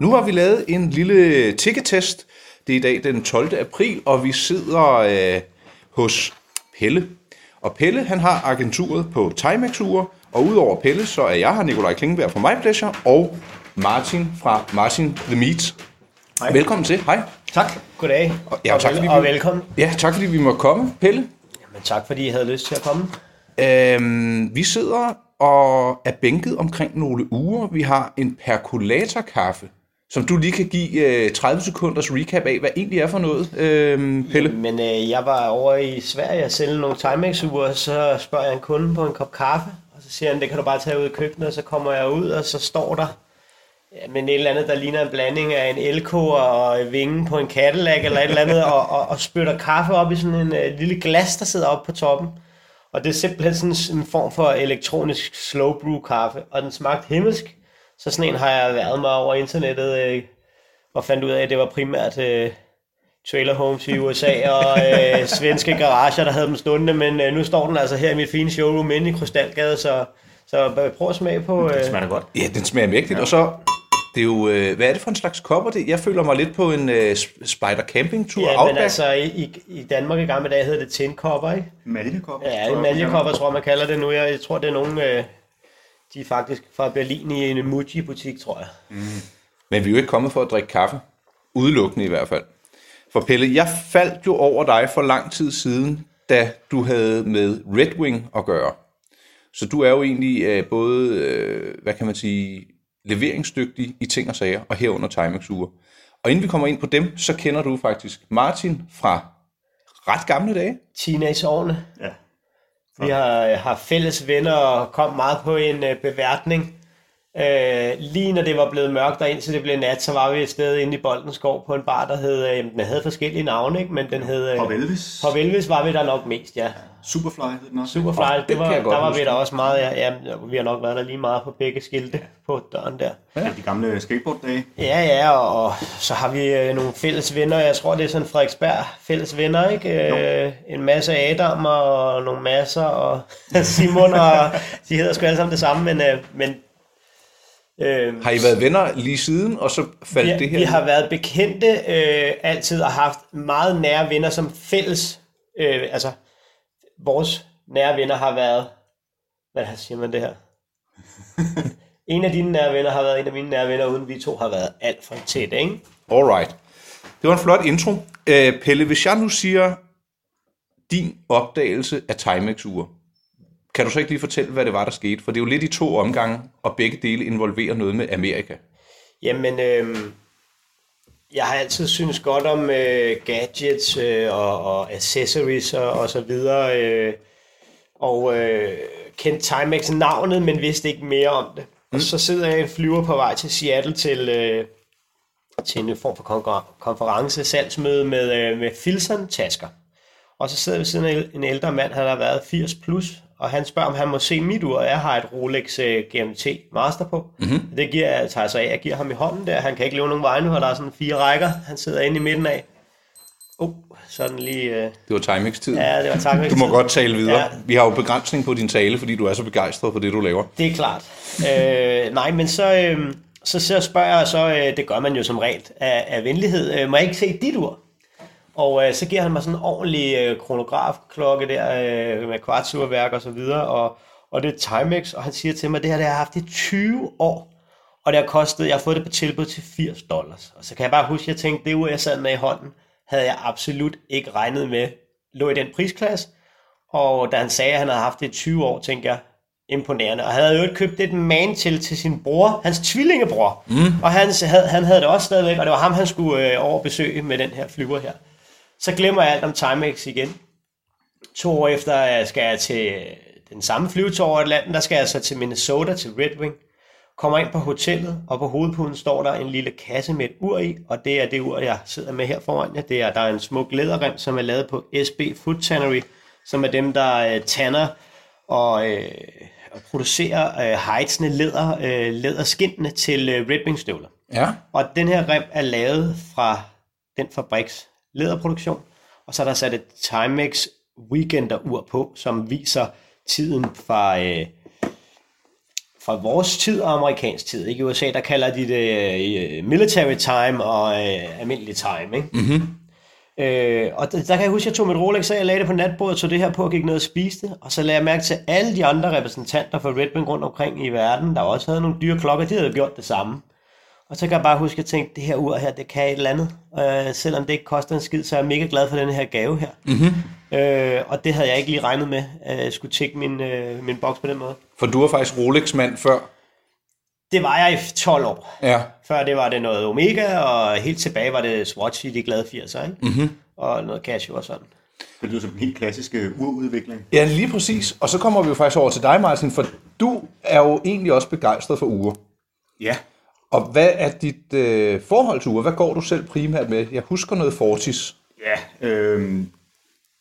Nu har vi lavet en lille ticketest. Det er i dag den 12. april, og vi sidder øh, hos Pelle. Og Pelle, han har agenturet på timex -ure, og udover Pelle, så er jeg her, Nikolaj Klingenberg fra My Pleasure, og Martin fra Martin The Meat. Hej. Velkommen til. Hej. Tak. Goddag. Og- ja, og tak, fordi vi- og velkommen. Ja, tak fordi vi må komme, Pelle. Jamen, tak fordi I havde lyst til at komme. Øhm, vi sidder og er bænket omkring nogle uger. Vi har en perkulatorkaffe, som du lige kan give øh, 30 sekunders recap af, hvad egentlig er for noget, øh, Pelle. Men øh, jeg var over i Sverige og sælge nogle Timex-ure, så spørger jeg en kunde på en kop kaffe, og så siger han, det kan du bare tage ud i køkkenet, og så kommer jeg ud, og så står der ja, men et eller andet, der ligner en blanding af en LK og vingen på en Cadillac eller et eller andet, og, og, og spytter kaffe op i sådan en øh, lille glas, der sidder oppe på toppen. Og det er simpelthen sådan en form for elektronisk slow brew kaffe, og den smagte himmelsk. Så sådan en har jeg været mig over internettet øh, og fandt ud af, at det var primært øh, trailer homes i USA og øh, svenske garager, der havde dem stående, men øh, nu står den altså her i mit fine showroom inde i Krystalgade, så, så øh, prøv at smage på... Øh, smager godt. Ja, den smager mægtigt, ja. og så... Det er jo, øh, hvad er det for en slags kopper det? Jeg føler mig lidt på en øh, Spider Camping tur. ja, men Outback. altså i, i, i Danmark i gamle dage hedder det tindkopper, ikke? Malkekop. Ja, en maljekopper tror jeg, man kalder det nu. Jeg, jeg tror, det er nogen... Øh, de er faktisk fra Berlin i en Muji-butik, tror jeg. Men vi er jo ikke kommet for at drikke kaffe. Udelukkende i hvert fald. For Pelle, jeg faldt jo over dig for lang tid siden, da du havde med Red Wing at gøre. Så du er jo egentlig øh, både, øh, hvad kan man sige, leveringsdygtig i ting og sager, og herunder timex -ure. Og inden vi kommer ind på dem, så kender du faktisk Martin fra ret gamle dage. Teenageårene. Ja. Vi har, har fælles venner og kom meget på en øh, beværtning. Øh, lige når det var blevet mørkt og indtil det blev nat, så var vi et sted inde i Boldenskov på en bar, der hed, øh, den havde forskellige navne, ikke? men den hed... Øh, Pop Elvis. Pop Elvis var vi der nok mest, ja. Superfly hed den også. Superfly, oh, det var, der var huske. vi der også meget, ja, ja, vi har nok været der lige meget på begge skilte på døren der. Ja. De gamle skateboard-dage. Ja, ja, og, og så har vi øh, nogle fælles venner. Jeg tror, det er sådan Frederiksberg fælles venner, ikke? Øh, en masse Adam og nogle masser, og Simon, og de hedder sgu alle sammen det samme, men, øh, men øh, Har I været venner lige siden, og så faldt vi, det her? vi har været bekendte øh, altid og haft meget nære venner som fælles. Øh, altså, vores nære venner har været... Hvad siger man det her? en af dine nære venner har været en af mine nære venner, uden vi to har været alt for tæt, ikke? Alright. Det var en flot intro. Øh, Pelle, hvis jeg nu siger din opdagelse af Timex-ure, kan du så ikke lige fortælle, hvad det var, der skete? For det er jo lidt i to omgange, og begge dele involverer noget med Amerika. Jamen, øh, jeg har altid synes godt om øh, gadgets øh, og, og accessories og, og så videre. Øh, og øh, kendte Timex navnet, men vidste ikke mere om det. Mm. Og så sidder jeg i en flyver på vej til Seattle til, øh, til en form for konference, salgsmøde med, øh, med Filson-tasker. Og så sidder vi siden af en ældre mand, han har været 80 plus, og han spørger, om han må se mit ur, og jeg har et Rolex øh, GMT Master på. Mm-hmm. Det giver jeg, tager så af, jeg giver ham i hånden der. Han kan ikke løbe nogen vej nu, og der er sådan fire rækker. Han sidder inde i midten af. Oh, sådan lige... Øh, Det var Timex-tid. ja, det var tak. Du må godt tale videre. Ja. Vi har jo begrænsning på din tale, fordi du er så begejstret for det, du laver. Det er klart. øh, nej, men så, øh, så, så spørger jeg så, øh, det gør man jo som regel af, af venlighed, øh, må jeg ikke se dit ur? Og øh, så giver han mig sådan en ordentlig øh, kronografklokke der øh, med kvartsurværk og så videre, og, og det er Timex, og han siger til mig, det her det har jeg haft i 20 år, og det har kostet, jeg har fået det på tilbud til 80 dollars. Og så kan jeg bare huske, at jeg tænkte, det ur, jeg sad med i hånden, havde jeg absolut ikke regnet med, lå i den prisklasse, og da han sagde, at han havde haft det i 20 år, tænkte jeg, imponerende. Og han havde jo ikke købt et man til til sin bror, hans tvillingebror. Mm. Og han havde, han havde det også stadigvæk, og det var ham, han skulle øh, over besøge med den her flyver her. Så glemmer jeg alt om Timex igen. To år efter øh, skal jeg til øh, den samme flyvetur over Atlanten, der skal jeg så til Minnesota, til Red Wing. Kommer ind på hotellet, og på hovedpuden står der en lille kasse med et ur i, og det er det ur, jeg sidder med her foran jer. Det er, der er en smuk læderrem, som er lavet på SB Food Tannery, som er dem, der øh, tanner og, øh, og producerer øh, hejdsende læder, øh, læderskindene til øh, Red Wing støvler. Ja. Og den her rem er lavet fra den fabriks læderproduktion, og så er der sat et Timex Weekender-ur på, som viser tiden fra, øh, fra vores tid og amerikansk tid. Ikke? I USA, der kalder de det øh, military time og øh, almindelig time. Ikke? Mm-hmm. Øh, og der, der kan jeg huske, at jeg tog mit Rolex af, jeg lagde det på natbordet, så det her på og gik ned og spiste. Og så lagde jeg mærke til alle de andre repræsentanter for Red Wing rundt omkring i verden, der også havde nogle dyre klokker, de havde gjort det samme. Og så kan jeg bare huske, at jeg tænkte, det her ur her, det kan et eller andet. Øh, selvom det ikke koster en skid, så er jeg mega glad for den her gave her. Mm-hmm. Øh, og det havde jeg ikke lige regnet med, at jeg skulle tjekke min, øh, min boks på den måde. For du var faktisk Rolex-mand før. Det var jeg i 12 år. Ja. Før det var det noget Omega, og helt tilbage var det Swatch i de glade 80'er, ikke? Mm-hmm. Og noget Casio og sådan. Det lyder som en helt klassisk øh, urudvikling. Ja, lige præcis. Og så kommer vi jo faktisk over til dig, Martin, for du er jo egentlig også begejstret for uger. Ja. Og hvad er dit øh, forhold til uger? Hvad går du selv primært med? Jeg husker noget Fortis. Ja, øh,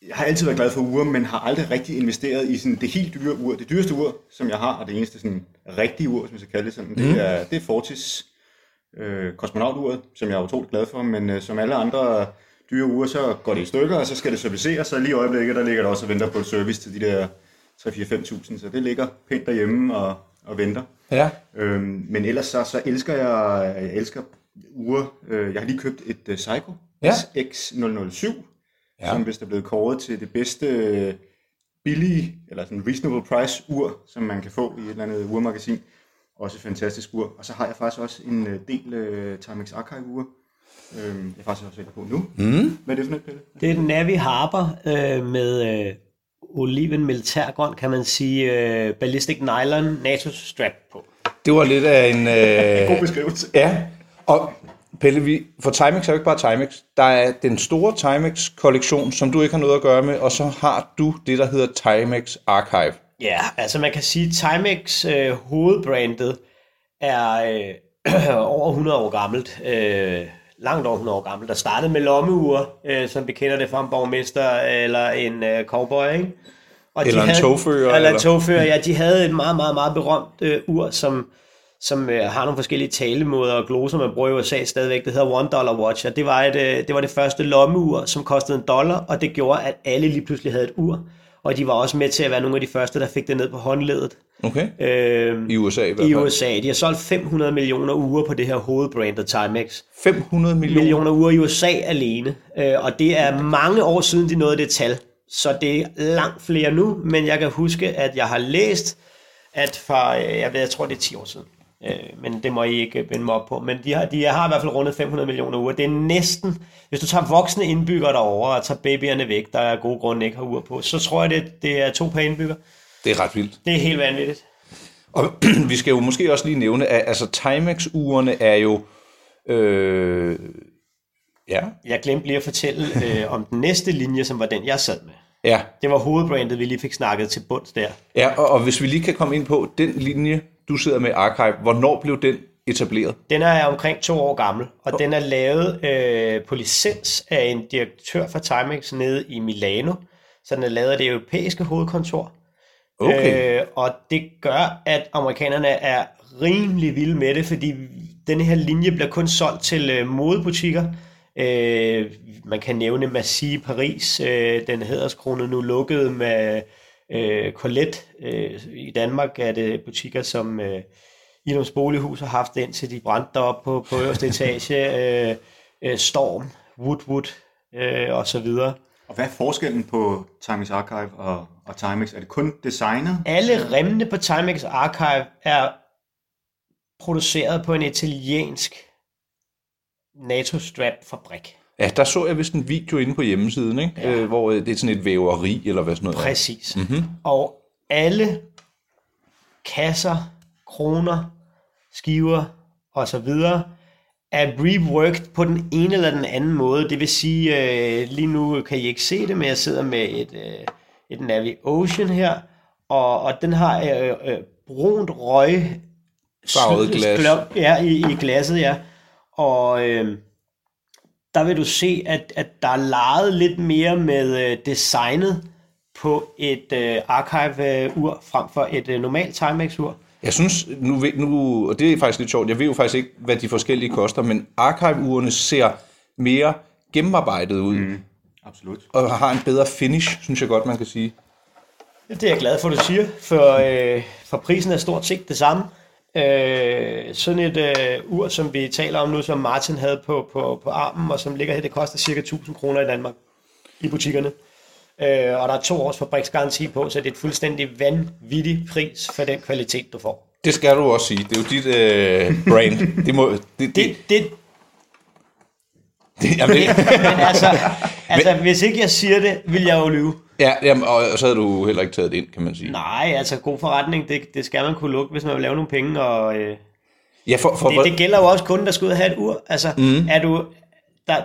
jeg har altid været glad for uger, men har aldrig rigtig investeret i sådan det helt dyre ur. Det dyreste ur, som jeg har, og det eneste sådan rigtige ur, som jeg skal kalde det sådan, mm. det, er, det er Fortis øh, kosmonauturet, som jeg er utroligt glad for, men øh, som alle andre dyre uger, så går det i stykker, og så skal det serviceres, og lige i øjeblikket, der ligger der også og venter på service til de der 3-4-5.000, så det ligger pænt derhjemme og, og venter. Ja. Øhm, men ellers så, så elsker jeg, jeg elsker uger. Øh, jeg har lige købt et uh, Seiko Ja. SX007, Ja. som vist er blevet kåret til det bedste øh, billige, eller sådan reasonable price ur, som man kan få i et eller andet urmagasin. Også et fantastisk ur. Og så har jeg faktisk også en øh, del øh, Timex Archive ure. Øhm, jeg er faktisk også på nu. Mm. Hvad er det for et Pelle? Det er den Navi Harbor øh, med øh, oliven militærgrøn, kan man sige, øh, ballistic nylon NATO strap på. Det var lidt af en... Øh, God beskrivelse. ja. Og Pelle, vi, for Timex er jo ikke bare Timex. Der er den store Timex-kollektion, som du ikke har noget at gøre med, og så har du det, der hedder Timex Archive. Ja, altså man kan sige, Timex øh, hovedbrandet er øh, over 100 år gammelt. Øh, langt over 100 år gammelt. Der startede med lommeur, øh, som vi kender det fra en borgmester eller en øh, cowboy, ikke? Og Eller en togfører, Eller, eller eller- en togfører, ja. De havde et meget, meget, meget berømt øh, ur, som, som øh, har nogle forskellige talemåder og gloser, man bruger i USA stadigvæk. Det hedder One Dollar Watch, og det var, et, øh, det var det første lommeur, som kostede en dollar, og det gjorde, at alle lige pludselig havde et ur. Og de var også med til at være nogle af de første, der fik det ned på håndledet. Okay? Øh, I USA i hvert I fald. USA. De har solgt 500 millioner uger på det her hovedbrandet Timex. 500 millioner. Millioner uger i USA alene. Øh, og det er mange år siden, de nåede det tal. Så det er langt flere nu, men jeg kan huske, at jeg har læst, at fra, øh, jeg, ved, jeg tror det er 10 år siden, øh, men det må I ikke binde mig op på, men de har, de har i hvert fald rundet 500 millioner uger. Det er næsten, hvis du tager voksne indbyggere derover og tager babyerne væk, der er gode grunde ikke har uger på, så tror jeg, det, det er to per indbygger. Det er ret vildt. Det er helt vanvittigt. Og vi skal jo måske også lige nævne, at altså, Timex-ugerne er jo... Øh, ja, Jeg glemte lige at fortælle øh, om den næste linje, som var den, jeg sad med. ja, Det var hovedbrandet, vi lige fik snakket til bunds der. ja og, og hvis vi lige kan komme ind på den linje, du sidder med Archive, hvornår blev den etableret? Den er omkring to år gammel, og den er lavet øh, på licens af en direktør for Timex nede i Milano. Så den er lavet af det europæiske hovedkontor. Okay. Øh, og det gør, at amerikanerne er rimelig vilde med det, fordi den her linje bliver kun solgt til øh, modebutikker. Øh, man kan nævne Massy i Paris, øh, den hedderskrone nu lukket med øh, Colette. Øh, I Danmark er det butikker, som øh, Ilums Bolighus har haft indtil de brændte op på, på øverste etage. Øh, øh, Storm, Woodwood øh, og så videre. Og hvad er forskellen på Timex Archive og, og Timex? Er det kun designet? Alle remmene på Timex Archive er produceret på en italiensk NATO-strap-fabrik. Ja, der så jeg vist en video inde på hjemmesiden, ikke? Ja. Øh, hvor øh, det er sådan et væveri, eller hvad sådan noget. Præcis. Mm-hmm. Og alle kasser, kroner, skiver og så videre er reworked på den ene eller den anden måde. Det vil sige, øh, lige nu kan I ikke se det, men jeg sidder med et, øh, et Navi Ocean her, og, og den har øh, øh, brunt røg Farvet glas. glop- Ja, i, i glasset, ja. Og øh, der vil du se, at, at der er leget lidt mere med øh, designet på et øh, archive-ur frem for et øh, normalt Timex-ur. Jeg synes, nu, ved- nu, og det er faktisk lidt sjovt, jeg ved jo faktisk ikke, hvad de forskellige koster, men Archive-urene ser mere gennemarbejdet ud, mm. Absolut. og har en bedre finish, synes jeg godt, man kan sige. Det er jeg glad for, du siger, for, øh, for prisen er stort set det samme. Øh, sådan et øh, ur, som vi taler om nu, som Martin havde på, på, på armen, og som ligger her, det koster cirka 1000 kroner i Danmark i butikkerne. Øh, og der er to års fabriksgaranti på, så det er et fuldstændig vanvittig pris for den kvalitet, du får. Det skal du også sige. Det er jo dit øh, brand. Det må, det, det, Det, det, det, jamen, det, men altså, altså hvis ikke jeg siger det, vil jeg jo lyve. Ja, jamen, og så havde du heller ikke taget det ind, kan man sige. Nej, altså god forretning, det, det skal man kunne lukke, hvis man vil lave nogle penge, og øh, Ja, for, for, det, det gælder jo også kunden, der skal ud og have et ur. Altså, mm. er du... Der,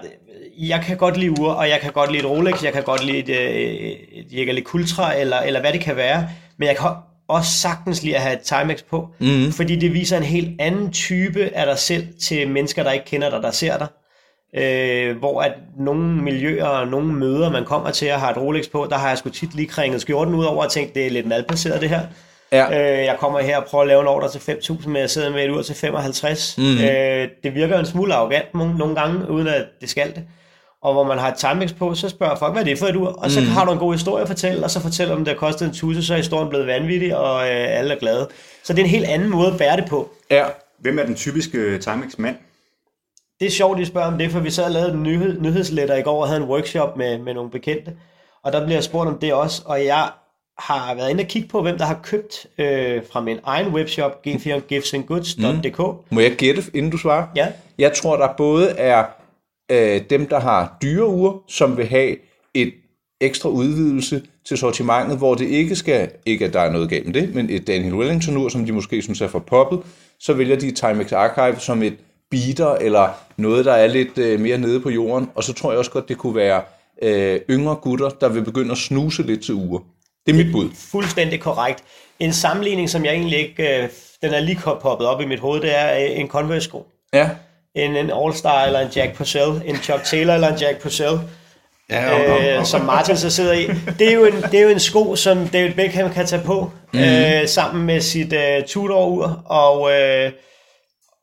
jeg kan godt lide ur, og jeg kan godt lide et Rolex, jeg kan godt lide et, øh, et Jaeger Ultra, eller, eller hvad det kan være, men jeg kan også sagtens lide at have et Timex på, mm. fordi det viser en helt anden type af dig selv til mennesker, der ikke kender dig, der ser dig. Øh, hvor at nogle miljøer og nogle møder, man kommer til at have et Rolex på, der har jeg sgu tit lige kringet skjorten ud over og tænkt, det er lidt malplaceret det her. Ja. Øh, jeg kommer her og prøver at lave en ordre til 5.000, men jeg sidder med et ur til 55. Mm. Øh, det virker en smule arrogant nogle, nogle gange, uden at det skal det. Og hvor man har et Timex på, så spørger folk, hvad er det for et ur? Og så mm. har du en god historie at fortælle, og så fortæller om, det har kostet en tusse, så er historien blevet vanvittig, og øh, alle er glade. Så det er en helt anden måde at bære det på. ja. Hvem er den typiske Timex-mand? Det er sjovt, at I spørger om det, for vi sad og lavede en nyhed, nyhedsletter i går og havde en workshop med, med nogle bekendte. Og der bliver jeg spurgt om det også, og jeg har været inde og kigge på, hvem der har købt øh, fra min egen webshop, g4giftsandgoods.dk. Mm. Må jeg gætte, inden du svarer? Ja. Jeg tror, der både er øh, dem, der har dyre ure, som vil have et ekstra udvidelse til sortimentet, hvor det ikke skal, ikke at der er noget galt med det, men et Daniel Wellington-ur, som de måske synes er for poppet, så vælger de Timex Archive som et beater, eller noget, der er lidt øh, mere nede på jorden. Og så tror jeg også godt, det kunne være øh, yngre gutter, der vil begynde at snuse lidt til uger. Det er mit bud. Fuldstændig korrekt. En sammenligning, som jeg egentlig ikke, øh, den er lige poppet op i mit hoved, det er øh, en Converse-sko. Ja. En, en All-Star eller en Jack Purcell, en Chuck Taylor eller en Jack Purcell, Ja, og, og, øh, som Martin så sidder i. Det er jo en, det er jo en sko, som David Beckham kan tage på, mm. øh, sammen med sit øh, Tudor-ur, og, øh,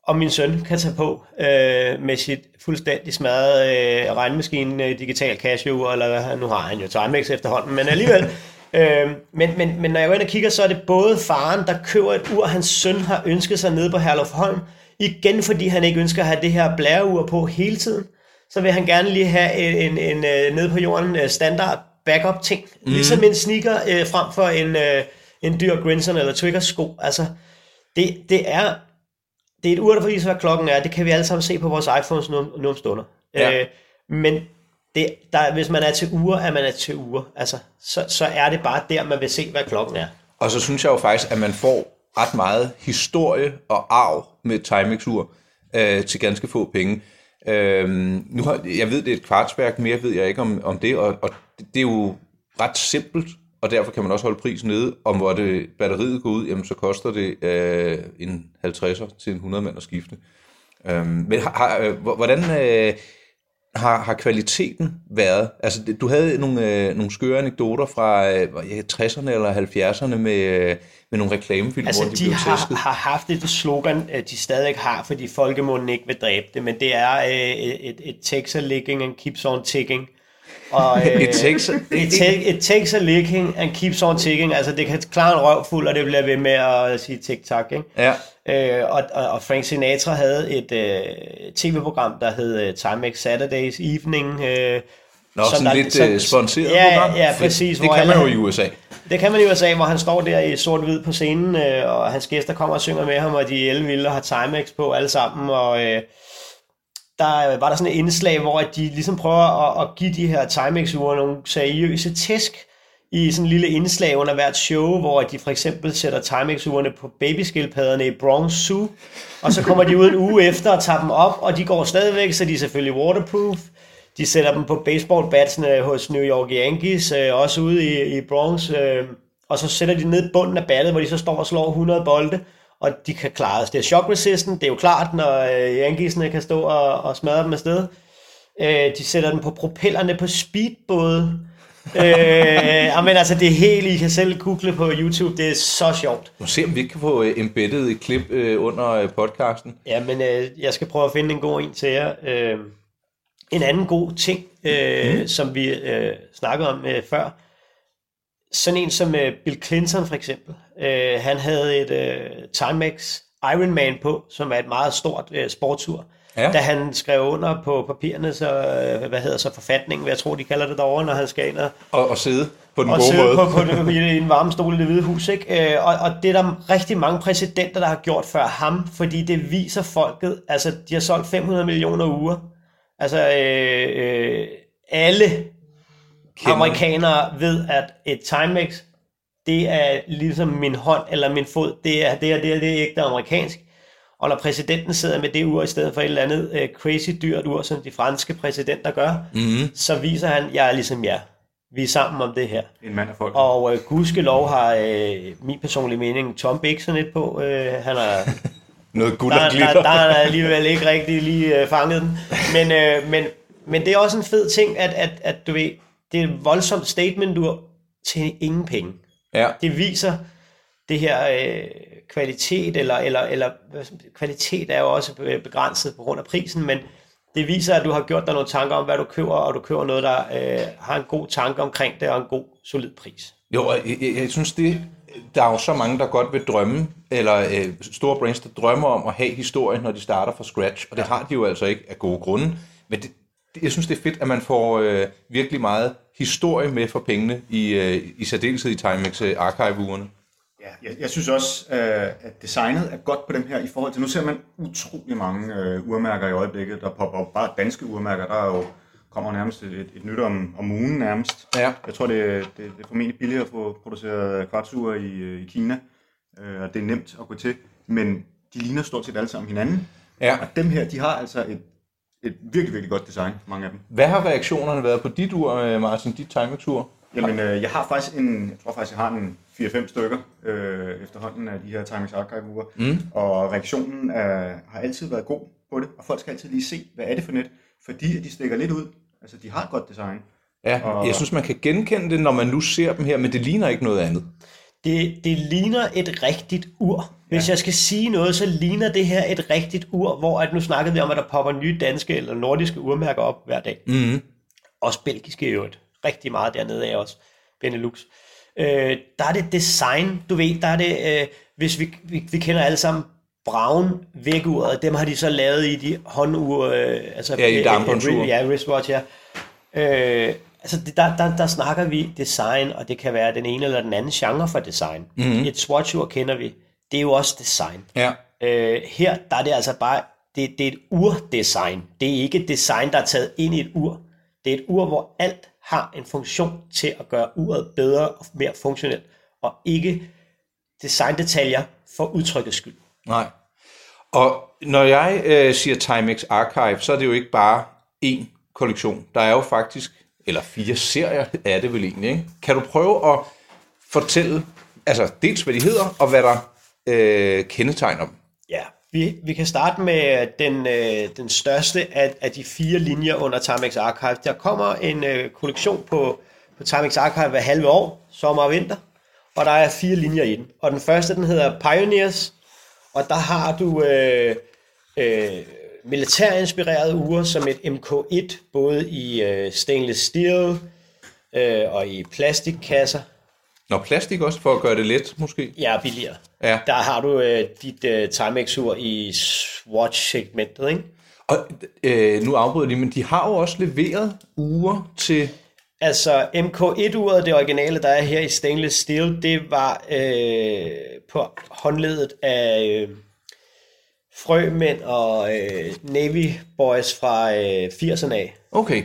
og min søn kan tage på øh, med sit fuldstændig smadrede øh, regnmaskine, øh, digital Casio, eller hvad nu har han jo Timex efterhånden, men alligevel. øh, men, men, men når jeg går ind og kigger, så er det både faren, der køber et ur, hans søn har ønsket sig nede på Herluf Holm, igen fordi han ikke ønsker at have det her blæreur på hele tiden, så vil han gerne lige have en, en, en, en nede på jorden øh, standard backup ting. Mm. Ligesom en sneaker øh, frem for en, øh, en dyr Grinson eller Twiggers sko. Altså, det, det er det er et ur, der viser, hvad klokken er. Det kan vi alle sammen se på vores iPhones nu, nu om stunder. Ja. Øh, men det, der, hvis man er til uger, er man er til uger. Altså, så, så er det bare der, man vil se, hvad klokken er. og så synes jeg jo faktisk, at man får ret meget historie og arv med et Timex-ur øh, til ganske få penge. Øhm, nu har, jeg ved, det er et kvartsværk, mere ved jeg ikke om, om det, og, og det er jo ret simpelt, og derfor kan man også holde prisen nede. Og hvor det batteriet går ud, jamen, så koster det øh, en 50'er til en 100 mand at skifte. Øhm, men har, har, øh, hvor- hvordan øh, har, har kvaliteten været? Altså, du havde nogle, øh, nogle skøre anekdoter fra øh, ja, 60'erne eller 70'erne med, øh, med nogle reklamefilm, Altså, hvor de, de blev har, tæsket. har haft et slogan, øh, de stadig har, fordi folkemunden ikke vil dræbe det, men det er øh, et, et takes a licking and keeps on ticking. Og, øh, It takes a- it, take, it takes a licking and keeps on ticking. Altså, det kan klare en røv fuld, og det bliver ved med at sige tik-tak, ikke? Ja. Øh, og, og, Frank Sinatra havde et øh, tv-program, der hed øh, Timex Saturdays Evening. Øh, Nå, som sådan der- lidt som- øh, sponsoreret ja, program. Ja, Det- præcis. Det, hvor kan man jo i USA. det kan man i USA, hvor han står der i sort-hvid på scenen, øh, og hans gæster kommer og synger med ham, og de er elvilde og har Timex på alle sammen, og øh, der øh, var der sådan et indslag, hvor at de ligesom prøver at, at give de her Timex-ure nogle seriøse tæsk i sådan en lille indslag under hvert show, hvor de for eksempel sætter Timex-urene på babyskildpadderne i Bronx Zoo, og så kommer de ud en uge efter og tager dem op, og de går stadigvæk, så de er selvfølgelig waterproof. De sætter dem på baseballbatsene hos New York Yankees, øh, også ude i, i Bronx, øh, og så sætter de ned bunden af battet, hvor de så står og slår 100 bolde, og de kan klare det. Det er shock resistant, det er jo klart, når øh, kan stå og, og smadre dem afsted. Øh, de sætter den på propellerne på speedbåde. øh, men altså, det helt, I kan selv google på YouTube, det er så sjovt. Nu se, om vi ikke kan få øh, embeddet et klip øh, under øh, podcasten. Ja, men øh, jeg skal prøve at finde en god en til jer. Øh, en anden god ting, øh, mm. som vi øh, snakkede om øh, før, sådan en som øh, Bill Clinton for eksempel, øh, han havde et øh, Timex Ironman på, som er et meget stort øh, sportsur. Ja. Da han skrev under på papirerne, så, øh, hvad hedder så forfatningen, hvad jeg tror, de kalder det derovre, når han skal ind og, Og, og sidde på den og gode måde. på, på, på, i en varme stol i det hvide hus. Ikke? Øh, og, og det er der rigtig mange præsidenter, der har gjort før ham, fordi det viser folket, altså de har solgt 500 millioner uger. Altså øh, øh, alle Kender. amerikanere ved, at et Timex, det er ligesom min hånd eller min fod, det er det er, det er, det er ægte amerikansk. Og når præsidenten sidder med det ur i stedet for et eller andet øh, crazy dyrt ur, som de franske præsidenter gør, mm-hmm. så viser han, jeg er ligesom jer. Vi er sammen om det her. En mand af folk. Og øh, gudskelov har øh, min personlige mening Tom Big sådan lidt på. Øh, han er, Noget guld der, der, der, der har han alligevel ikke rigtig lige øh, fanget den. Men, øh, men, men det er også en fed ting, at, at, at du ved, det er et voldsomt statement, du til ingen penge. Ja. Det viser det her øh, kvalitet, eller, eller, eller kvalitet er jo også øh, begrænset på grund af prisen, men det viser, at du har gjort dig nogle tanker om, hvad du køber, og du køber noget, der øh, har en god tanke omkring det, og en god, solid pris. Jo, jeg, jeg, jeg synes, det, der er jo så mange, der godt vil drømme, eller øh, store brands, der drømmer om at have historien, når de starter fra scratch, og det har de jo altså ikke af gode grunde. Men det, jeg synes, det er fedt, at man får øh, virkelig meget historie med for pengene, i, øh, i særdeleshed i Timex øh, archive-ugerne. Ja, jeg, jeg synes også, øh, at designet er godt på dem her i forhold til, nu ser man utrolig mange øh, urmærker i øjeblikket, der popper op. Bare danske urmærker, der er jo kommer nærmest et, et nyt om, om ugen nærmest. Ja. Jeg tror, det, det, det er formentlig billigere at få produceret kvartsure i, i Kina, øh, og det er nemt at gå til, men de ligner stort set alle sammen hinanden. Ja. Og dem her, de har altså et, et virkelig, virkelig godt design, mange af dem. Hvad har reaktionerne været på dit ur, øh, Martin, dit Timex-ur? Jamen, øh, jeg har faktisk en, jeg tror faktisk, jeg har en 4-5 stykker øh, efterhånden af de her Timex Archive uger. Mm. Og reaktionen er, har altid været god på det, og folk skal altid lige se, hvad er det for net, fordi at de stikker lidt ud. Altså, de har et godt design. Ja, Og- jeg synes, man kan genkende det, når man nu ser dem her, men det ligner ikke noget andet. Det, det ligner et rigtigt ur. Hvis ja. jeg skal sige noget, så ligner det her et rigtigt ur, hvor at nu snakkede vi om, at der popper nye danske eller nordiske urmærker op hver dag. Mm-hmm. Også belgiske i øvrigt. Rigtig meget dernede af også. Benelux. Øh, der er det design, du ved, der er det, øh, hvis vi, vi, vi kender alle sammen Braun væguret, dem har de så lavet i de håndur, øh, altså Ja, i øh, armbåndsure. øh, Ja, wristwatch, ja. Øh, altså der, der, der snakker vi design, og det kan være den ene eller den anden genre for design. Mm-hmm. Et swatchur kender vi, det er jo også design. Ja. Øh, her der er det altså bare, det, det er et urdesign. Det er ikke et design, der er taget ind i et ur. Det er et ur, hvor alt har en funktion til at gøre uret bedre og mere funktionelt, og ikke designdetaljer for udtrykkets skyld. Nej. Og når jeg øh, siger Timex Archive, så er det jo ikke bare én kollektion. Der er jo faktisk, eller fire serier er det vel egentlig, ikke? Kan du prøve at fortælle, altså dels hvad de hedder, og hvad der øh, kendetegner dem? Ja, vi, vi kan starte med den, øh, den største af, af de fire linjer under Timex Archive. Der kommer en øh, kollektion på, på Timex Archive hver halve år, sommer og vinter, og der er fire linjer i den. Og den første, den hedder Pioneers, og der har du øh, øh, militærinspirerede ure som et MK1, både i øh, stainless steel øh, og i plastikkasser. Nå, plastik også, for at gøre det let, måske? Ja, billigere. Ja. Der har du øh, dit øh, Timex-ur i Swatch-segmentet, ikke? Og øh, nu afbryder jeg lige, men de har jo også leveret uger til... Altså, MK1-uret, det originale, der er her i stainless steel, det var øh, på håndledet af øh, frømænd og øh, Navy Boys fra øh, 80'erne af. Okay.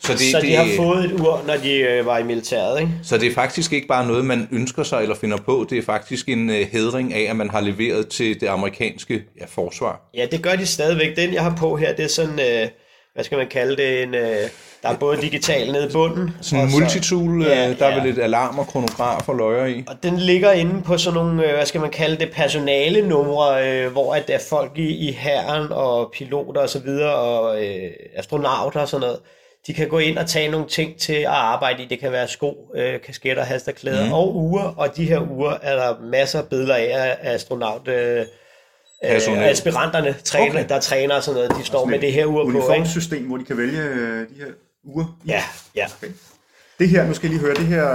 Så det, Så de det, har fået et ur, når de øh, var i militæret, ikke? så det er faktisk ikke bare noget, man ønsker sig eller finder på. Det er faktisk en øh, hedring af, at man har leveret til det amerikanske ja, forsvar. Ja, det gør de stadigvæk. Den, jeg har på her, det er sådan, øh, hvad skal man kalde det, en, øh, der er både digital nede i bunden. Sådan en og så- multitool, Ja, øh, der er ja. vel lidt alarm og kronograf og løjer i. Og den ligger inde på sådan nogle, øh, hvad skal man kalde det, personale numre, øh, hvor at der er folk i, i hæren og piloter og så videre, og øh, astronauter og sådan noget. De kan gå ind og tage nogle ting til at arbejde i. Det kan være sko, øh, kasketter, halsterklæder mm. og uger. Og de her uger er der masser af billeder af af astronaut øh, Personel. øh, aspiranterne, træner, Okay. der træner og sådan noget. De står med det her ur på. Uniformsystem, hvor de kan vælge øh, de her uger. Ja, ja. Okay. Det her, nu skal jeg lige høre, det her,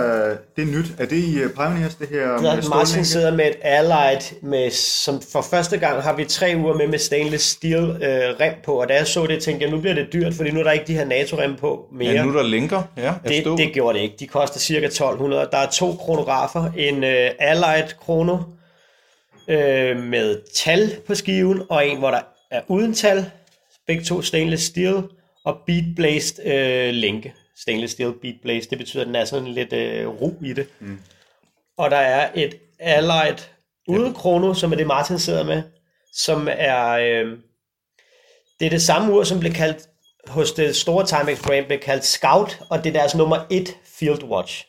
det er nyt. Er det i øh, Pioneers, det her? Der, med Martin stållænke? sidder med et Allied, med, som for første gang har vi tre uger med med stainless steel øh, rem på, og da jeg så det, tænkte jeg, nu bliver det dyrt, fordi nu er der ikke de her NATO-rem på mere. Ja, nu er der linker. Ja, det, det gjorde det ikke. De koster cirka 1200. Der er to kronografer. En øh, Allied krono øh, med tal på skiven, og en, hvor der er uden tal. Begge to stainless steel og bead blazed øh, lænke. Stainless steel blazed, det betyder, at den er sådan lidt øh, ro i det. Mm. Og der er et Allied uden krono, som er det Martin sidder med, som er... Øh, det er det samme ur, som blev kaldt hos det store Timex brand, blev kaldt Scout, og det er deres nummer 1 Field Watch.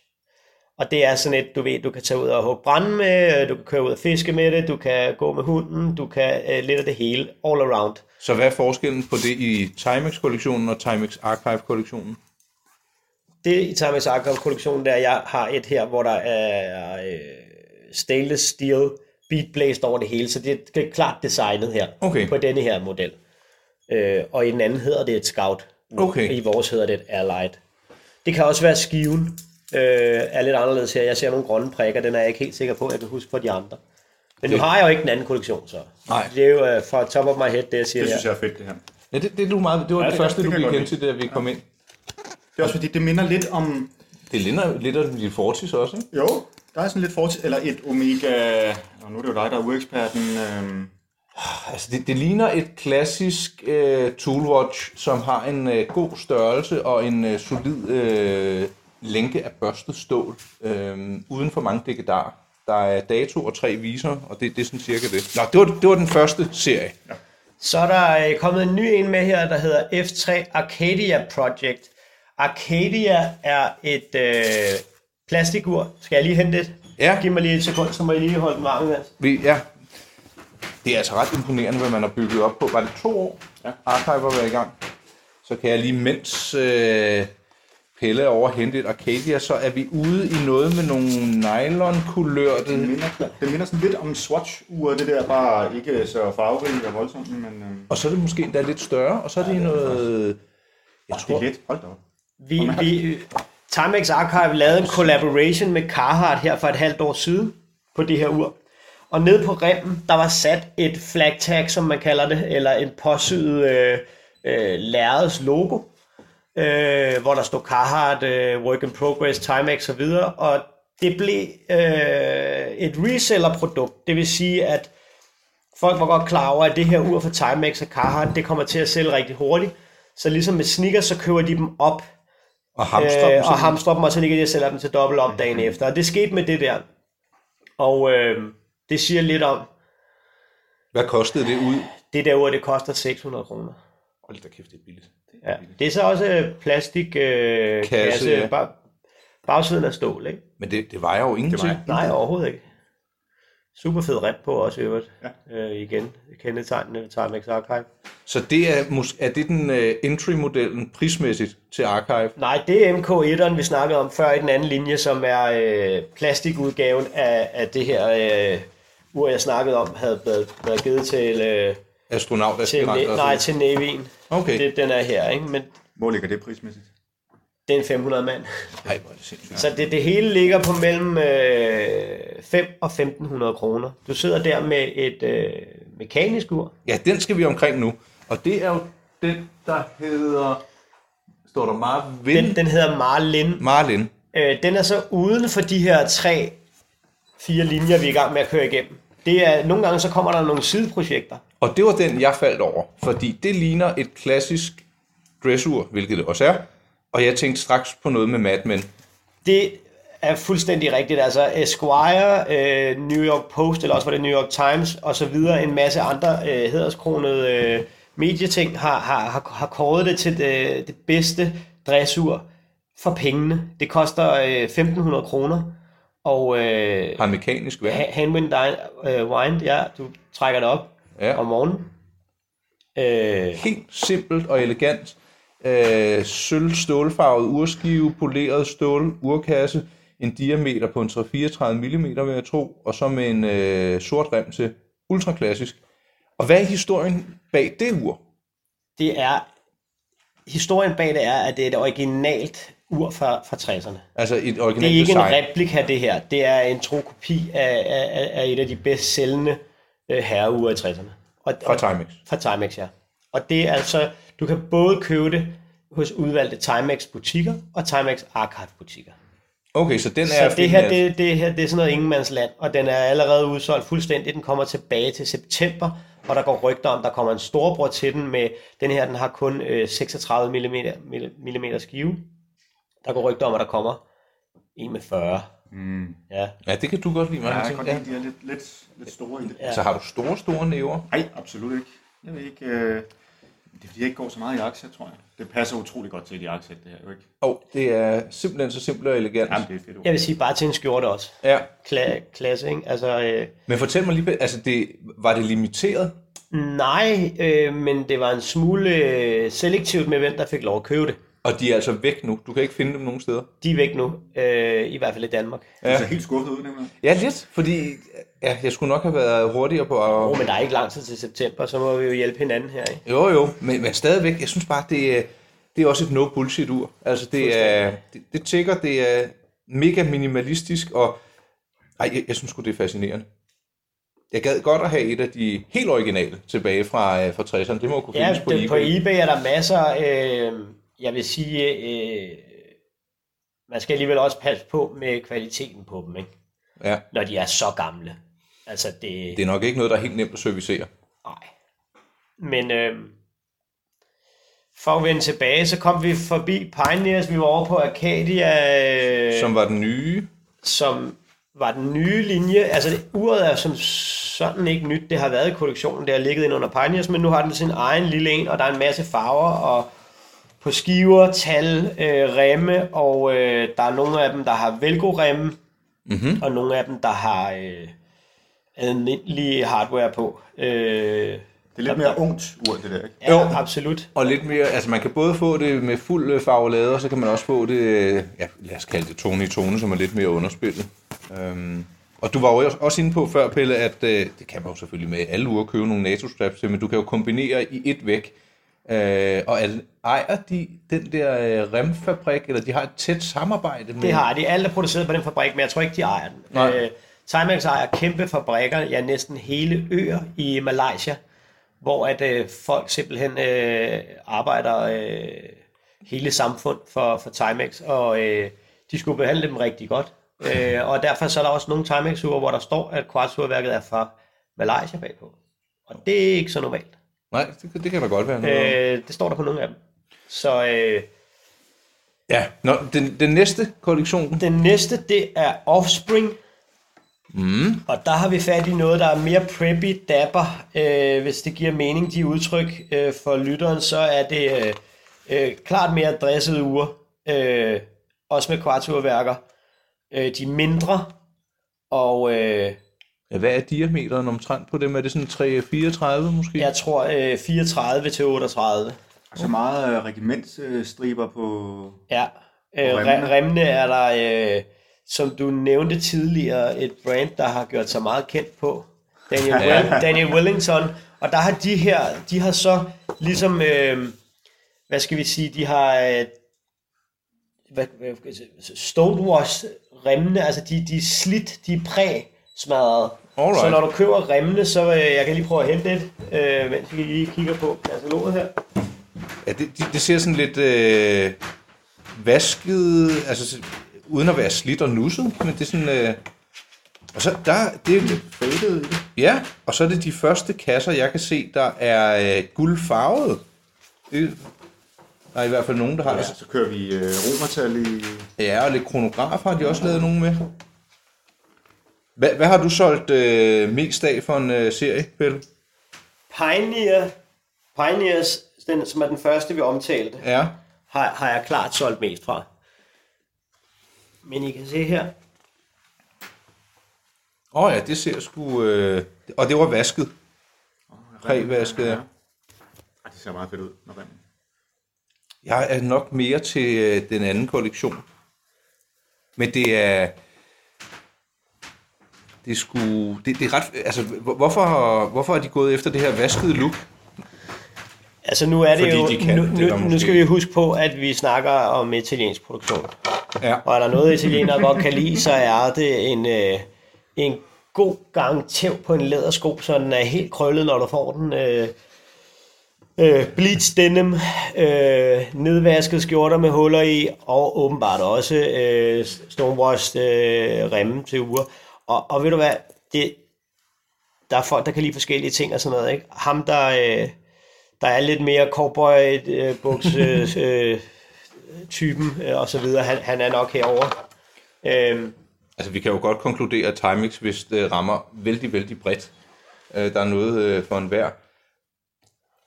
Og det er sådan et, du ved, du kan tage ud og hugge brænde med, øh, du kan køre ud og fiske med det, du kan gå med hunden, du kan øh, lidt af det hele, all around. Så hvad er forskellen på det i Timex-kollektionen og Timex Archive-kollektionen? Det i Timex Archive-kollektionen, der jeg har et her, hvor der er øh, stainless steel bead blazed over det hele, så det er, det er klart designet her Okay. på denne her model. Øh, og i den anden hedder det et Scout. Okay. I vores hedder det et Allied. Det kan også være skiven. Øh, er lidt anderledes her. Jeg ser nogle grønne prikker, den er jeg ikke helt sikker på, jeg kan huske for de andre. Men nu Det- har jeg jo ikke den anden kollektion, så. Nej. Det er jo uh, fra top of my head, det jeg siger Det her. synes jeg er fedt, det her. Ja, det, det, er du meget, det var Ja, ja, det, det- første, det du gik hen til, da vi kom ind. Det er også fordi, det minder lidt om... Det ligner lidt af din Fortis også, ikke? Jo, der er sådan lidt fortid, eller et Omega... Og nu er det jo dig, der er ueksperten. Øhm, Altså, det, det ligner et klassisk øh, toolwatch, som har en øh, god størrelse og en øh, solid øh, lænke af børstet stål, øh, uden for mange dækkedar. Der er dato og tre viser, og det, det er sådan cirka det. Nå, det var, det var den første serie. Så er der øh, kommet en ny en med her, der hedder F3 Arcadia Project. Arcadia er et øh, plastikur. Skal jeg lige hente det? Ja. Giv mig lige et sekund, så må jeg lige holde den varm. imens. Vi, ja, det er altså ret imponerende, hvad man har bygget op på. Var det to år, Ja. Archive var været i gang? Så kan jeg lige, mens øh, Pelle er over at hente et Arcadia, så er vi ude i noget med nogle nylon-kulørte... det, minder, det minder sådan lidt om en Swatch-ur, det der bare ikke så farverigt og voldsomt, men øhm, Og så er det måske endda lidt større, og så er det noget... Jeg det tror, er let. Hold da op. Vi, vi, Timex Archive lavede en collaboration med Carhartt her for et halvt år siden på det her ur. Og ned på remmen, der var sat et flag tag, som man kalder det, eller en påsyet øh, øh, lærreds logo, øh, hvor der stod Carhartt, øh, Work in Progress, Timex og videre. Og det blev øh, et reseller-produkt. Det vil sige, at folk var godt klar over, at det her ur for Timex og Carhartt, det kommer til at sælge rigtig hurtigt. Så ligesom med sneakers, så køber de dem op og hamster øh, og hamstrer dem, og så ligger de og sælger dem til dobbelt op dagen efter. Og det skete med det der. Og øh, det siger lidt om, Hvad kostede det ud? det der ur, det koster 600 kroner. Hold da kæft, det er billigt. Ja. Det er så også øh, plastik øh, kasse, ja. bag, bagsiden af stål, ikke? Men det, det vejer jo ingenting. vejer- Nej, overhovedet ikke. Super fed rem på også øvrigt. Ja. Øh, igen, kendetegnende ved Timex Archive. Så det er, er det den uh, entry-modellen prismæssigt til Archive? Nej, det er MK1'eren, vi snakkede om før i den anden linje, som er øh, plastikudgaven af, af det her øh, ur, jeg snakkede om, havde været, været givet til, øh, Astronaut, til, nej, til Navy'en. Okay. Det, den er her, ikke? Men Hvor ligger det prismæssigt? det er en 500 mand. Ej, hvor er det sindssygt. Så det, det hele ligger på mellem øh, 5 og 1500 kroner. Du sidder der med et øh, mekanisk ur. Ja, den skal vi omkring nu. Og det er jo den, der hedder... Står der Marvin? Den, den hedder Marlin. Marlin. Øh, den er så uden for de her tre, fire linjer, vi er i gang med at køre igennem. Det er, nogle gange så kommer der nogle sideprojekter. Og det var den, jeg faldt over. Fordi det ligner et klassisk dressur, hvilket det også er. Og jeg tænkte straks på noget med Mad Men. Det er fuldstændig rigtigt. Altså Esquire, øh, New York Post, eller også var det New York Times, og så videre, en masse andre øh, hederskronede øh, medieting, har, har, har, har kåret det til det, det bedste dressur for pengene. Det koster øh, 1500 kroner, og øh, Har mekanisk værk. ha- handwind øh, wind, ja, du trækker det op Ja. om morgenen. Øh, Helt simpelt og elegant. Øh, sølv stålfarvet urskive, poleret stål urkasse, en diameter på en 3-34 mm, vil jeg tro, og så med en øh, sort rem til. Ultraklassisk. Og hvad er historien bag det ur? det er historien bag det er, at det er et originalt ur fra, fra 60'erne. Altså et Det originalt er ikke design. en replika, det her. Det er en tro kopi af, af, af et af de bedst sælgende øh, herreure i 60'erne. Og, Fra Timex. Fra Timex, ja. Og det er altså, du kan både købe det hos udvalgte Timex butikker og Timex Archive butikker. Okay, så den er Så det her, det, det her, det er sådan noget ingenmandsland, og den er allerede udsolgt fuldstændig. Den kommer tilbage til september, og der går rygter om, der kommer en storbror til den med, den her, den har kun øh, 36 mm, mm skive. Der går rygter om, at der kommer en med 40. Mm. Ja. Ja, det kan du godt lide, Ja, jeg kan godt lide, de er lidt, lidt, lidt store i det. Ja. Så har du store, store næver. Nej, absolut ikke. Jeg ved ikke, øh, det er fordi, jeg ikke går så meget i jakkesæt, tror jeg. Det passer utrolig godt til et jakkesæt, det her jo ikke. Og det er simpelthen så simpelt og elegant. Jamen, det er fedt ord. Jeg vil sige bare til en skjorte også. Ja, Kla- klasse, ikke? Altså, øh, men fortæl mig lige, altså det, var det limiteret? nej, øh, men det var en smule øh, selektivt med, hvem der fik lov at købe det. Og de er altså væk nu. Du kan ikke finde dem nogen steder. De er væk nu, øh, i hvert fald i Danmark. Det ser helt skuffet ud, nemlig. Ja, lidt, fordi ja, jeg skulle nok have været hurtigere på at... Oh, men der er ikke lang tid til september, så må vi jo hjælpe hinanden her. Ikke? Jo, jo, men, men stadigvæk, jeg synes bare, det er, det er også et no bullshit ur. Altså, det er, det, det tjekker, det er mega minimalistisk, og ej, jeg, jeg synes sgu, det er fascinerende. Jeg gad godt at have et af de helt originale tilbage fra, øh, fra 60'erne. Det må kunne Ja, findes på det, eBay. på eBay er der masser. Øh, jeg vil sige, øh, man skal alligevel også passe på med kvaliteten på dem, ikke? Ja, når de er så gamle. Altså det... det er nok ikke noget, der er helt nemt at servicere. Nej. Men øh, for at vende tilbage, så kom vi forbi Pioneers. Vi var over på Arcadia, øh, Som var den nye. som var den nye linje. Altså det, uret er som sådan ikke nyt. Det har været i kollektionen. Det har ligget ind under Pioneers, men nu har den sin egen lille en, og der er en masse farver, og på skiver, tal, øh, remme, og øh, der er nogle af dem, der har velcro-remme, Mm-hmm. og nogle af dem, der har øh, almindelig hardware på. Øh, Det er lidt mere ungt ur, det der, ikke? ja, Jo. absolut. Og lidt mere, altså man kan både få det med fuld øh, farvelade, og så kan man også få det, øh, ja, lad os kalde det tone i tone, som er lidt mere underspillet. Øhm, og du var jo også inde på før, Pelle, at øh, det kan man jo selvfølgelig med alle uger købe nogle NATO-straps til, men du kan jo kombinere i et væk. Øh, og er, ejer de den der øh, remfabrik, eller de har et tæt samarbejde med... Det har de. Alt er produceret på den fabrik, men jeg tror ikke, de ejer den. Nej. Øh, Timex ejer kæmpe fabrikker, ja næsten hele øer i Malaysia, hvor at øh, folk simpelthen øh, arbejder øh, hele samfund for, for Timex, og øh, de skulle behandle dem rigtig godt. Øh, og derfor så er der også nogle Timex-uger, hvor der står, at kvartsurværket er fra Malaysia bagpå. Og det er ikke så normalt. Nej, det, det kan da godt være noget. Øh, det står der på nogle af dem. Så øh, Ja, Nå, den, den næste kollektion, Den næste, det er Offspring. Mm. Og der har vi fat i noget, der er mere preppy, dapper. Øh, hvis det giver mening, de udtryk øh, for lytteren, så er det øh, øh, klart mere dressede uger. Øh, også med kvarturværker. Øh, de er mindre. Og øh, ja, hvad er diameteren omtrent på dem? Er det sådan 334 måske? jeg tror øh, 34 til 38. Så meget øh, regimentsstriber på... Ja, øh, remmene? remmene. er der, øh, som du nævnte tidligere, et brand, der har gjort sig meget kendt på. Daniel, Will, Daniel Wellington. Og der har de her, de har så ligesom, øh, hvad skal vi sige, de har øh, hvad, hvad, stonewash remmene, altså de, de er slidt, de er præg smadret. Alright. Så når du køber remmene, så øh, jeg kan lige prøve at hente et, øh, mens vi lige kigger på kataloget her. Ja, det, det, det ser sådan lidt øh, vasket, altså uden at være slidt og nusset, men det er sådan... Øh, og så der, det er lidt Faded i det. Ja, og så er det de første kasser, jeg kan se, der er øh, guldfarvet. Det, der er i hvert fald nogen, der har Ja, det. så kører vi øh, romertal i... Ja, og lidt kronograf har de også lavet nogen med. Hvad, hvad har du solgt øh, mest af for en øh, serie, Pelle? Pioneer, Pioneers, den, som er den første, vi omtalte, Ja. har, har jeg klart solgt mest fra. Men I kan se her, Åh oh, ja, det ser sgu... Øh, og det var vasket. Prævasket, ja. Ej, det ser meget fedt ud, når vandet. Jeg er nok mere til øh, den anden kollektion. Men det er... Det sgu... Det, det er ret... Altså, hvor- hvorfor, hvorfor er de gået efter det her vaskede look? Altså nu er det Fordi jo, de kan, nu, det nu, skal vi huske på, at vi snakker om italiensk produktion. Ja. Og er der noget, italienere godt kan lide, så er det en, øh, en god gang tæv på en lædersko, så den er helt krøllet, når du får den. Øh, øh, bleach denim, øh, nedvasket skjorter med huller i, og åbenbart også øh, stonewashed øh, remme til uger. Og, og ved du hvad, det, der er folk, der kan lide forskellige ting og sådan noget. Ikke? Ham, der, øh, der er lidt mere cowboy øh, buks, øh, typen øh, og så videre, han, han er nok herover. Øh, Altså, vi kan jo godt konkludere, at Timex, hvis det rammer vældig, vældig bredt, øh, der er noget øh, for enhver.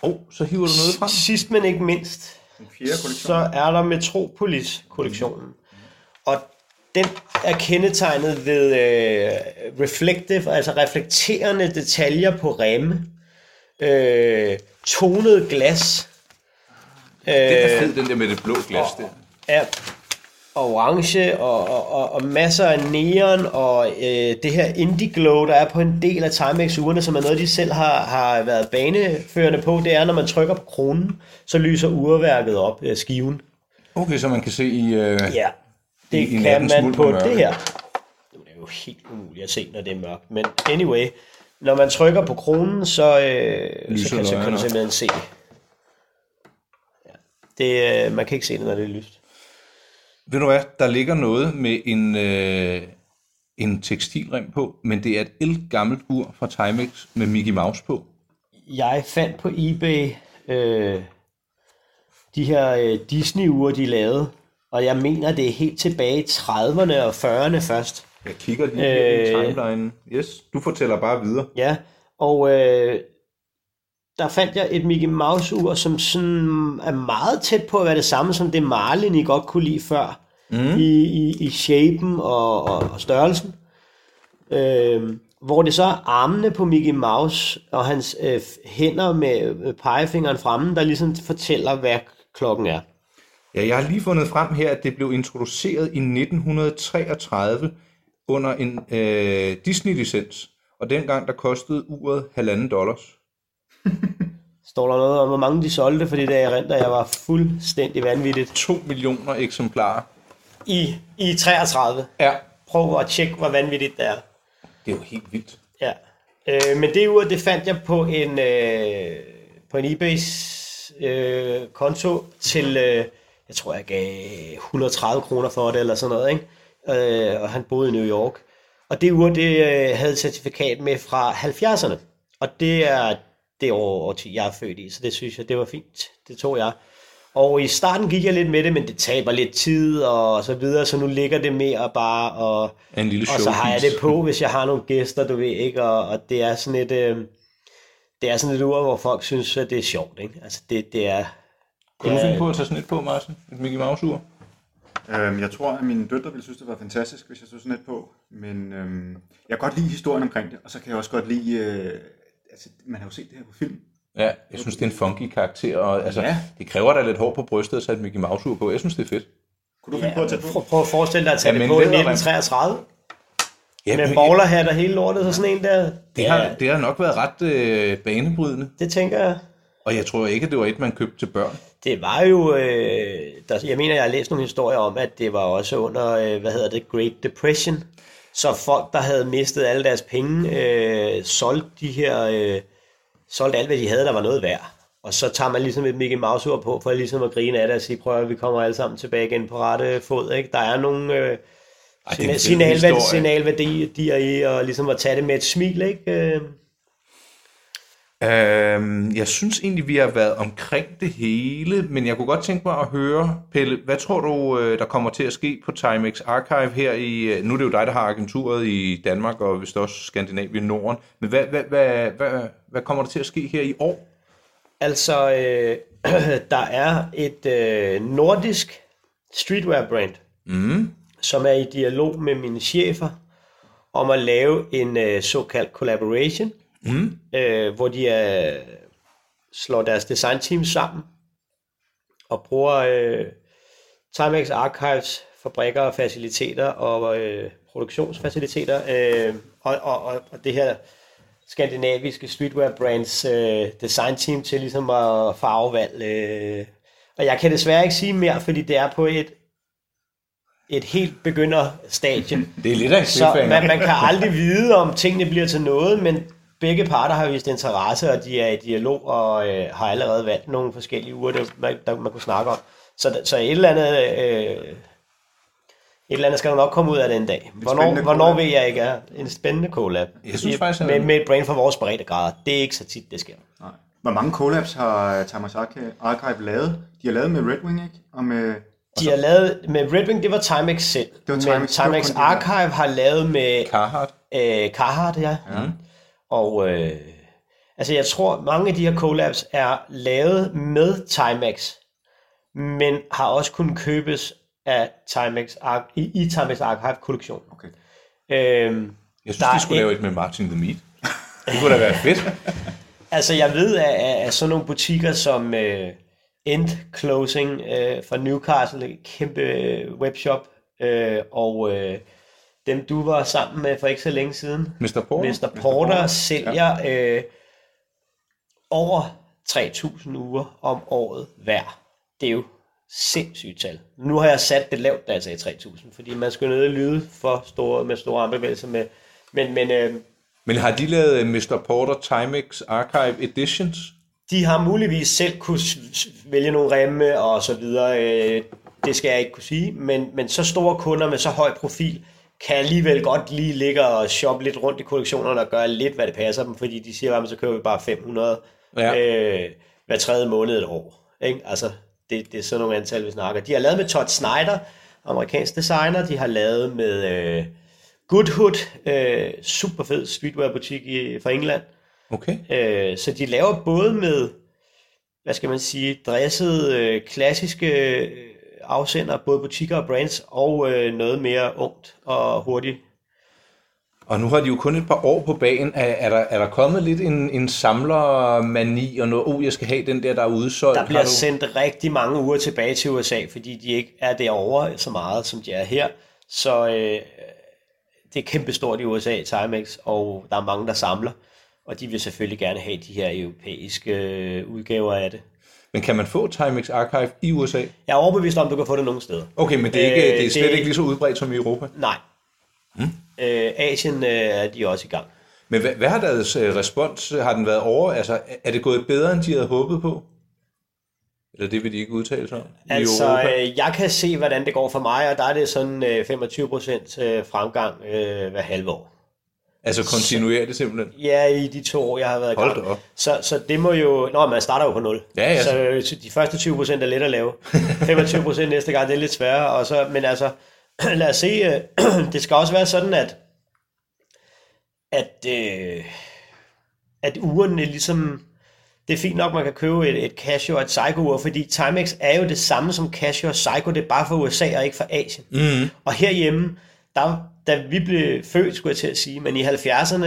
Åh, oh, så hiver du noget frem. sidst men ikke mindst, Den fjerde kollektion. så er der Metropolis-kollektionen. Og den er kendetegnet ved øh, reflective, altså reflekterende detaljer på remme, øh, tonet glas, Det er fed, den der med det blå glas der. er orange og, og, og, og masser af neon og øh, det her indie glow, der er på en del af Timex-ugerne, som er noget, de selv har, har været baneførende på, det er, når man trykker på kronen, så lyser urværket op, øh, skiven. Okay, så man kan se i... Øh, Ja, det I- kan man på mørke. det her. Nu er det jo helt umuligt at se, når det er mørkt. Men anyway, når man trykker på kronen, så, øh, så, kan, så kan du simpelthen se. Ja. Det, øh, man kan ikke se det, når det er lyst. Ved du hvad, der ligger noget med en, øh, en tekstilrem på, men det er et elgammelt ur fra Timex med Mickey Mouse på. Jeg fandt på eBay øh, de her øh, Disney-ure, de lavede. Og jeg mener, det er helt tilbage i 30'erne og 40'erne først. Jeg kigger lige øh... i timeline. Yes, du fortæller bare videre. Ja, og øh, der fandt jeg et Mickey Mouse-ur, som sådan er meget tæt på at være det samme som det Marlin, I godt kunne lide før. Mm. I, i, I shapen og, og, og størrelsen. Øh, hvor det så er armene på Mickey Mouse og hans øh, hænder med øh, pegefingeren fremme, der ligesom fortæller, hvad klokken er. Ja, jeg har lige fundet frem her, at det blev introduceret i 1933 under en øh, Disney-licens. Og dengang der kostede uret halvanden dollars. Står der noget om, hvor mange de solgte, fordi det er rent, jeg var fuldstændig vanvittigt. 2 millioner eksemplarer. I, i 33. Ja, Prøv at tjekke, hvor vanvittigt det er. det er jo helt vildt. Ja. Øh, men det ur, det fandt jeg på en, øh, på en eBay's øh, konto til, øh, jeg tror jeg gav 130 kroner for det, eller sådan noget, ikke? Øh, og han boede i New York. Og det ur, det øh, havde et certifikat med fra 70'erne. Og det er det år, jeg er født i, så det synes jeg, det var fint. Det tog jeg. Og i starten gik jeg lidt med det, men det taber lidt tid og så videre, så nu ligger det mere bare og, En lille og så har jeg det på, hvis jeg har nogle gæster, du ved ikke, og, og det er sådan et, øh, det er sådan et ur, hvor folk synes, at det er sjovt, ikke? Altså det, det er, Kunne du finde på at tage sådan et på, Martin? Et Mickey Mouse-ur? Øhm, jeg tror, at mine døtre ville synes, det var fantastisk, hvis jeg så sådan et på. Men øhm, jeg kan godt lide historien omkring det, og så kan jeg også godt lide... Øh, altså, man har jo set det her på film. Ja, jeg synes, det er en funky karakter, og altså, ja. Ja. det kræver da lidt hår på brystet at sætte Mickey Mouse-ur på. Jeg synes, det er fedt. Kunne du finde på at tage det på? prøv, at forestille dig at tage Ja, det på i læderrem. 1933, Ja, med bowlerhat og hele lortet, så sådan en der, det, har, det har nok været ret øh, banebrydende, det tænker jeg. og jeg tror ikke, at det var et, man købte til børn. Det var jo, øh, der, jeg mener, jeg har læst nogle historier om, at det var også under, øh, hvad hedder det, Great Depression. Så folk, der havde mistet alle deres penge, øh, solgte de her, øh, solgte alt, hvad de havde, der var noget værd. Og så tager man ligesom et Mickey Mouse ur på, for ligesom at grine af det og sige, prøv at vi kommer alle sammen tilbage igen på rette fod. Ikke? Der er nogle øh, er fed signalværdi, historie. signalværdier i, og ligesom at tage det med et smil. Ikke? Øh, Øhm, jeg synes egentlig, vi har været omkring det hele, men jeg kunne godt tænke mig at høre, Pelle, hvad tror du, øh, der kommer til at ske på Timex Archive her i... øh, Nu er det jo dig, der har agenturet i Danmark og vist også Skandinavien Norden, men hvad, hvad, hvad, hvad, hvad kommer der til at ske her i år? Altså, øh, der er et øh, nordisk streetwear-brand, mm. som er i dialog med mine chefer om at lave en øh, såkaldt collaboration, mm. øh, hvor de øh, slår deres designteam sammen og bruger øh, Timex Archives fabrikker og faciliteter og øh, produktionsfaciliteter. Øh, og, og, og, og det her skandinaviske streetwear brands øh, design team til ligesom at farvevalg. Øh. Og jeg kan desværre ikke sige mere, fordi det er på et, et helt begynderstadie. Det er lidt af Så man, man kan aldrig vide, om tingene bliver til noget, men begge parter har vist interesse, og de er i dialog og øh, har allerede valgt nogle forskellige uger, der man, der man kunne snakke om. Så, så et eller andet... Øh, et eller andet skal der nok komme ud af den dag. Hvornår, hvornår ved jeg ikke er en spændende collab. Jeg synes faktisk, med, med et brain for vores breddegrader. Det er ikke så tit, det sker. Nej. Hvor mange collabs har Thomas Archive lavet? De har lavet med Red Wing, ikke? Og med... De har lavet med Red Wing, det var Timex selv. men Timex, det var Timex det der. Archive har lavet med Carhartt. øh, Carhartt, ja. ja. Og øh, altså jeg tror, mange af de her collabs er lavet med Timex, men har også kunnet købes af Timex i, i Timex Archive kollektion. Okay. Øhm, Jeg synes, de skulle et- lave et med Martin the Meat. Det kunne da være fedt. Altså, jeg ved af, af, af sådan nogle butikker som øh, End Closing øh, fra Newcastle, kæmpe øh, webshop, øh, og øh, dem du var sammen med for ikke så længe siden, Mr. Porter. Mr. Porter sælger øh, over 3.000 uger om året hver. Det er jo sindssygt tal. Nu har jeg sat det lavt, da jeg sagde 3.000, fordi man skal og lyde for store, med store armbevægelser. Med, men men øh, Men har de lavet øh, Mr. Porter Timex Archive Editions? De har muligvis selv kunne vælge nogle remme og så videre. Øh, det skal jeg ikke kunne sige. Men, men så store kunder med så høj profil kan alligevel godt lige ligge og shoppe lidt rundt i kollektionerne og gøre lidt, hvad det passer dem. Fordi de siger, at så køber vi bare 500 Ja. øh, hver tredje måned et år. Ikke? Altså, det, det er sådan nogle antal, vi snakker. De har lavet med Todd Snyder, amerikansk designer. De har lavet med øh, Goodhood, øh, super fed streetwear butik i, fra England. Okay. Øh, så de laver både med, hvad skal man sige, dressede, øh, klassiske øh, afsender, både butikker og brands, og øh, noget mere ungt og hurtigt. Og nu har de jo kun et par år på bagen. Er, er, der, er der kommet lidt en, en samlermani og noget, oh, jeg skal have den der, der er udsolgt? Der bliver du... sendt rigtig mange uger tilbage til USA, fordi de ikke er derovre så meget, som de er her. Så øh, det er kæmpestort i USA, Timex, og der er mange, der samler. Og de vil selvfølgelig gerne have de her europæiske øh, udgaver af det. Men kan man få Timex Archive i USA? Jeg er overbevist om, at du kan få det nogle steder. Okay, men det er, ikke, Øh, det er slet det- ikke lige så udbredt som i Europa. Nej. Mm. Øh, Asien øh, er de også i gang. Men hvad, hvad har deres øh, respons? Har den været over? Altså, er det gået bedre, end de havde håbet på? Eller det vil de ikke udtale sig om? Altså, øh, jeg kan se, hvordan det går for mig, og der er det sådan øh, 25% øh, fremgang øh, hver halve år. Altså kontinuerligt simpelthen? Ja, i de to år, jeg har været i gang. op. Så, så det må jo... Nå, man starter jo på 0. Ja, ja. Så øh, de første 20% er let at lave. 25% næste gang, det er lidt sværere. Og så, men altså, lad os se. Øh, det skal også være sådan, at at, øh, at ugerne ligesom... Det er fint nok, man kan købe et, et Casio og et Seiko-ur, fordi Timex er jo det samme som Casio og Seiko, det er bare for USA og ikke for Asien. Mm. Og herhjemme, der, da vi blev født, skulle jeg til at sige, men i 70'erne,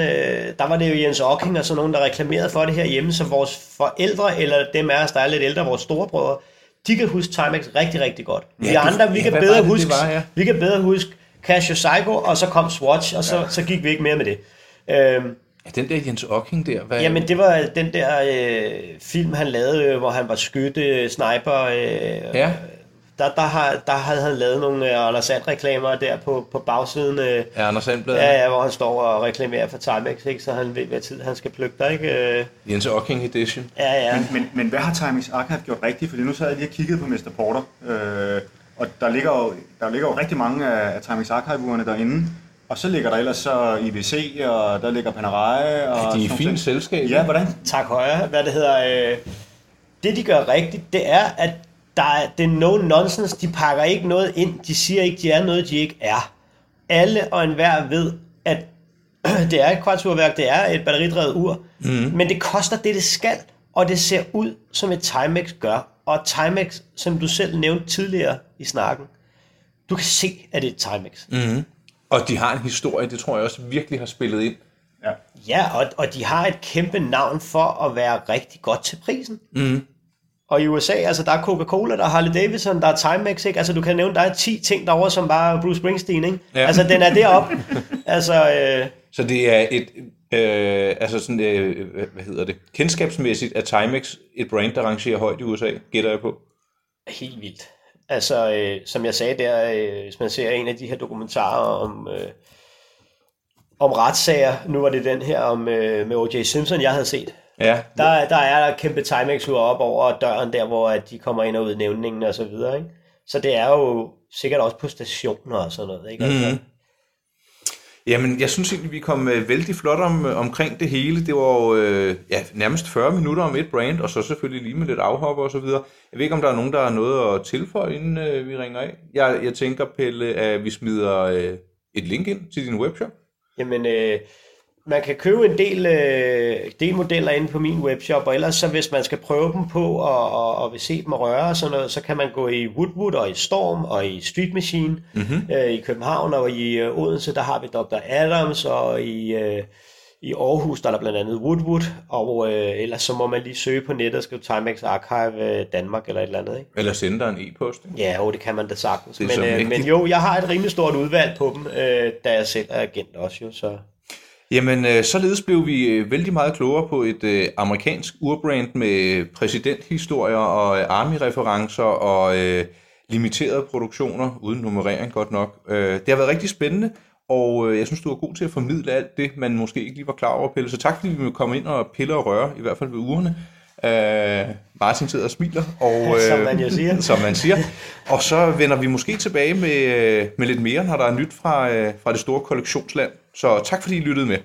der var det jo Jens Ocking og sådan nogen, der reklamerede for det herhjemme, så vores forældre, eller dem af os, der er lidt ældre, vores storebrødre, de kan huske Timex rigtig, rigtig godt. Vi Ja, det- andre, vi ja, kan bedre det, det huske, var, ja? vi kan bedre huske Casio Seiko, og så kom Swatch, og så, ja. så gik vi ikke mere med det. Øhm, Er den der Jens Ocking der? Hvad? Jamen, det var den der øh, film, han lavede, hvor han var skytte, sniper. Øh, Ja. Der, der, har, der havde han lavet nogle øh, Anders Sand-reklamer der på, på bagsiden. Øh, Er Anders Sandblad? ja, ja, hvor han står og reklamerer for Timex, ikke? så han ved, hvad tid han skal plukke dig. Ikke? Øh, Jens Ocking Edition. ja, ja. Men, men, men hvad har Timex Archive gjort rigtigt? Fordi nu sad jeg lige og kiggede på Mr. Porter, øh, og der ligger, jo, der ligger jo rigtig mange af, af Timex Archive-ugerne derinde. Og så ligger der ellers så IBC, og der ligger Panerai. Og De er sådan i nogle fint ting. selskab. Ja, hvordan? tak højre. Hvad det hedder. Øh, det, de gør rigtigt, det er, at der er, det er no nonsense. De pakker ikke noget ind. De siger ikke, de er noget, de ikke er. Alle og enhver ved, at det er et kvarturværk, det er et batteridrevet ur, mm. men det koster det, det skal, og det ser ud, som et Timex gør. Og Timex, som du selv nævnte tidligere i snakken, du kan se, at det er et Timex. Mm. Og de har en historie, det tror jeg også virkelig har spillet ind. Ja. Ja, og, og de har et kæmpe navn for at være rigtig godt til prisen. Mm. Og i USA, altså der er Coca-Cola, der er Harley Davidson, der er Timex, ikke? Altså du kan nævne, der er 10 ting derovre, som bare er Bruce Springsteen, ikke? Ja. Altså den er deroppe. altså, øh, Så det er et, Øh, altså sådan, øh, hvad- hvad hedder det? Kendskabsmæssigt er Timex et brand, der rangerer højt i USA, gætter jeg på. Helt vildt. Altså, øh, som jeg sagde der, øh, hvis man ser en af de her dokumentarer om, øh, om retssager, nu var det den her om, øh, med O.J. Simpson, jeg havde set. Ja, Der, der er der kæmpe timex op over døren der, hvor at de kommer ind og ud i nævningen og så videre. Ikke? Så det er jo sikkert også på stationer og sådan noget. Ikke? Mhm. Jamen, jeg synes egentlig, vi kom øh, vældig flot om, øh, omkring det hele. Det var jo øh, ja, nærmest 40 minutter om et brand, og så selvfølgelig lige med lidt afhopper og så videre. Jeg ved ikke, om der er nogen, der har noget at tilføje, inden øh, vi ringer af. Jeg, jeg tænker, Pelle, at vi smider øh, et link ind til din webshop. Jamen, øh, man kan købe en del, øh, del modeller inde på min webshop, og ellers så hvis man skal prøve dem på og, og, og vil se dem røre og sådan noget, så kan man gå i Woodwood og i Storm og i Street Machine mm-hmm. øh, i København og i øh, Odense, der har vi Dr. Adams, og i, øh, i Aarhus, der er der blandt andet Woodwood, og øh, ellers så må man lige søge på nettet og skrive Timex Archive øh, Danmark eller et eller andet, ikke? Eller sende dig en e-post. ikke? Ja, jo, det kan man da sagtens. Men, øh, men jo, jeg har et rimelig stort udvalg på dem, øh, da jeg selv er agent også jo, så... Jamen, øh, således blev vi øh, vældig meget klogere på et øh, amerikansk urbrand med præsidenthistorier og øh, army-referencer og øh, limiterede produktioner, uden nummerering godt nok. Øh, det har været rigtig spændende, og øh, jeg synes, du var god til at formidle alt det, man måske ikke lige var klar over, Pelle. Så tak, fordi vi måtte komme ind og pille og røre, i hvert fald ved ugerne. Øh, Martin sidder og smiler. Og, øh, Som man jo siger. Som man siger. Og så vender vi måske tilbage med, øh, med lidt mere, når der er nyt fra, øh, fra det store kollektionsland. Så tak, fordi I lyttede med.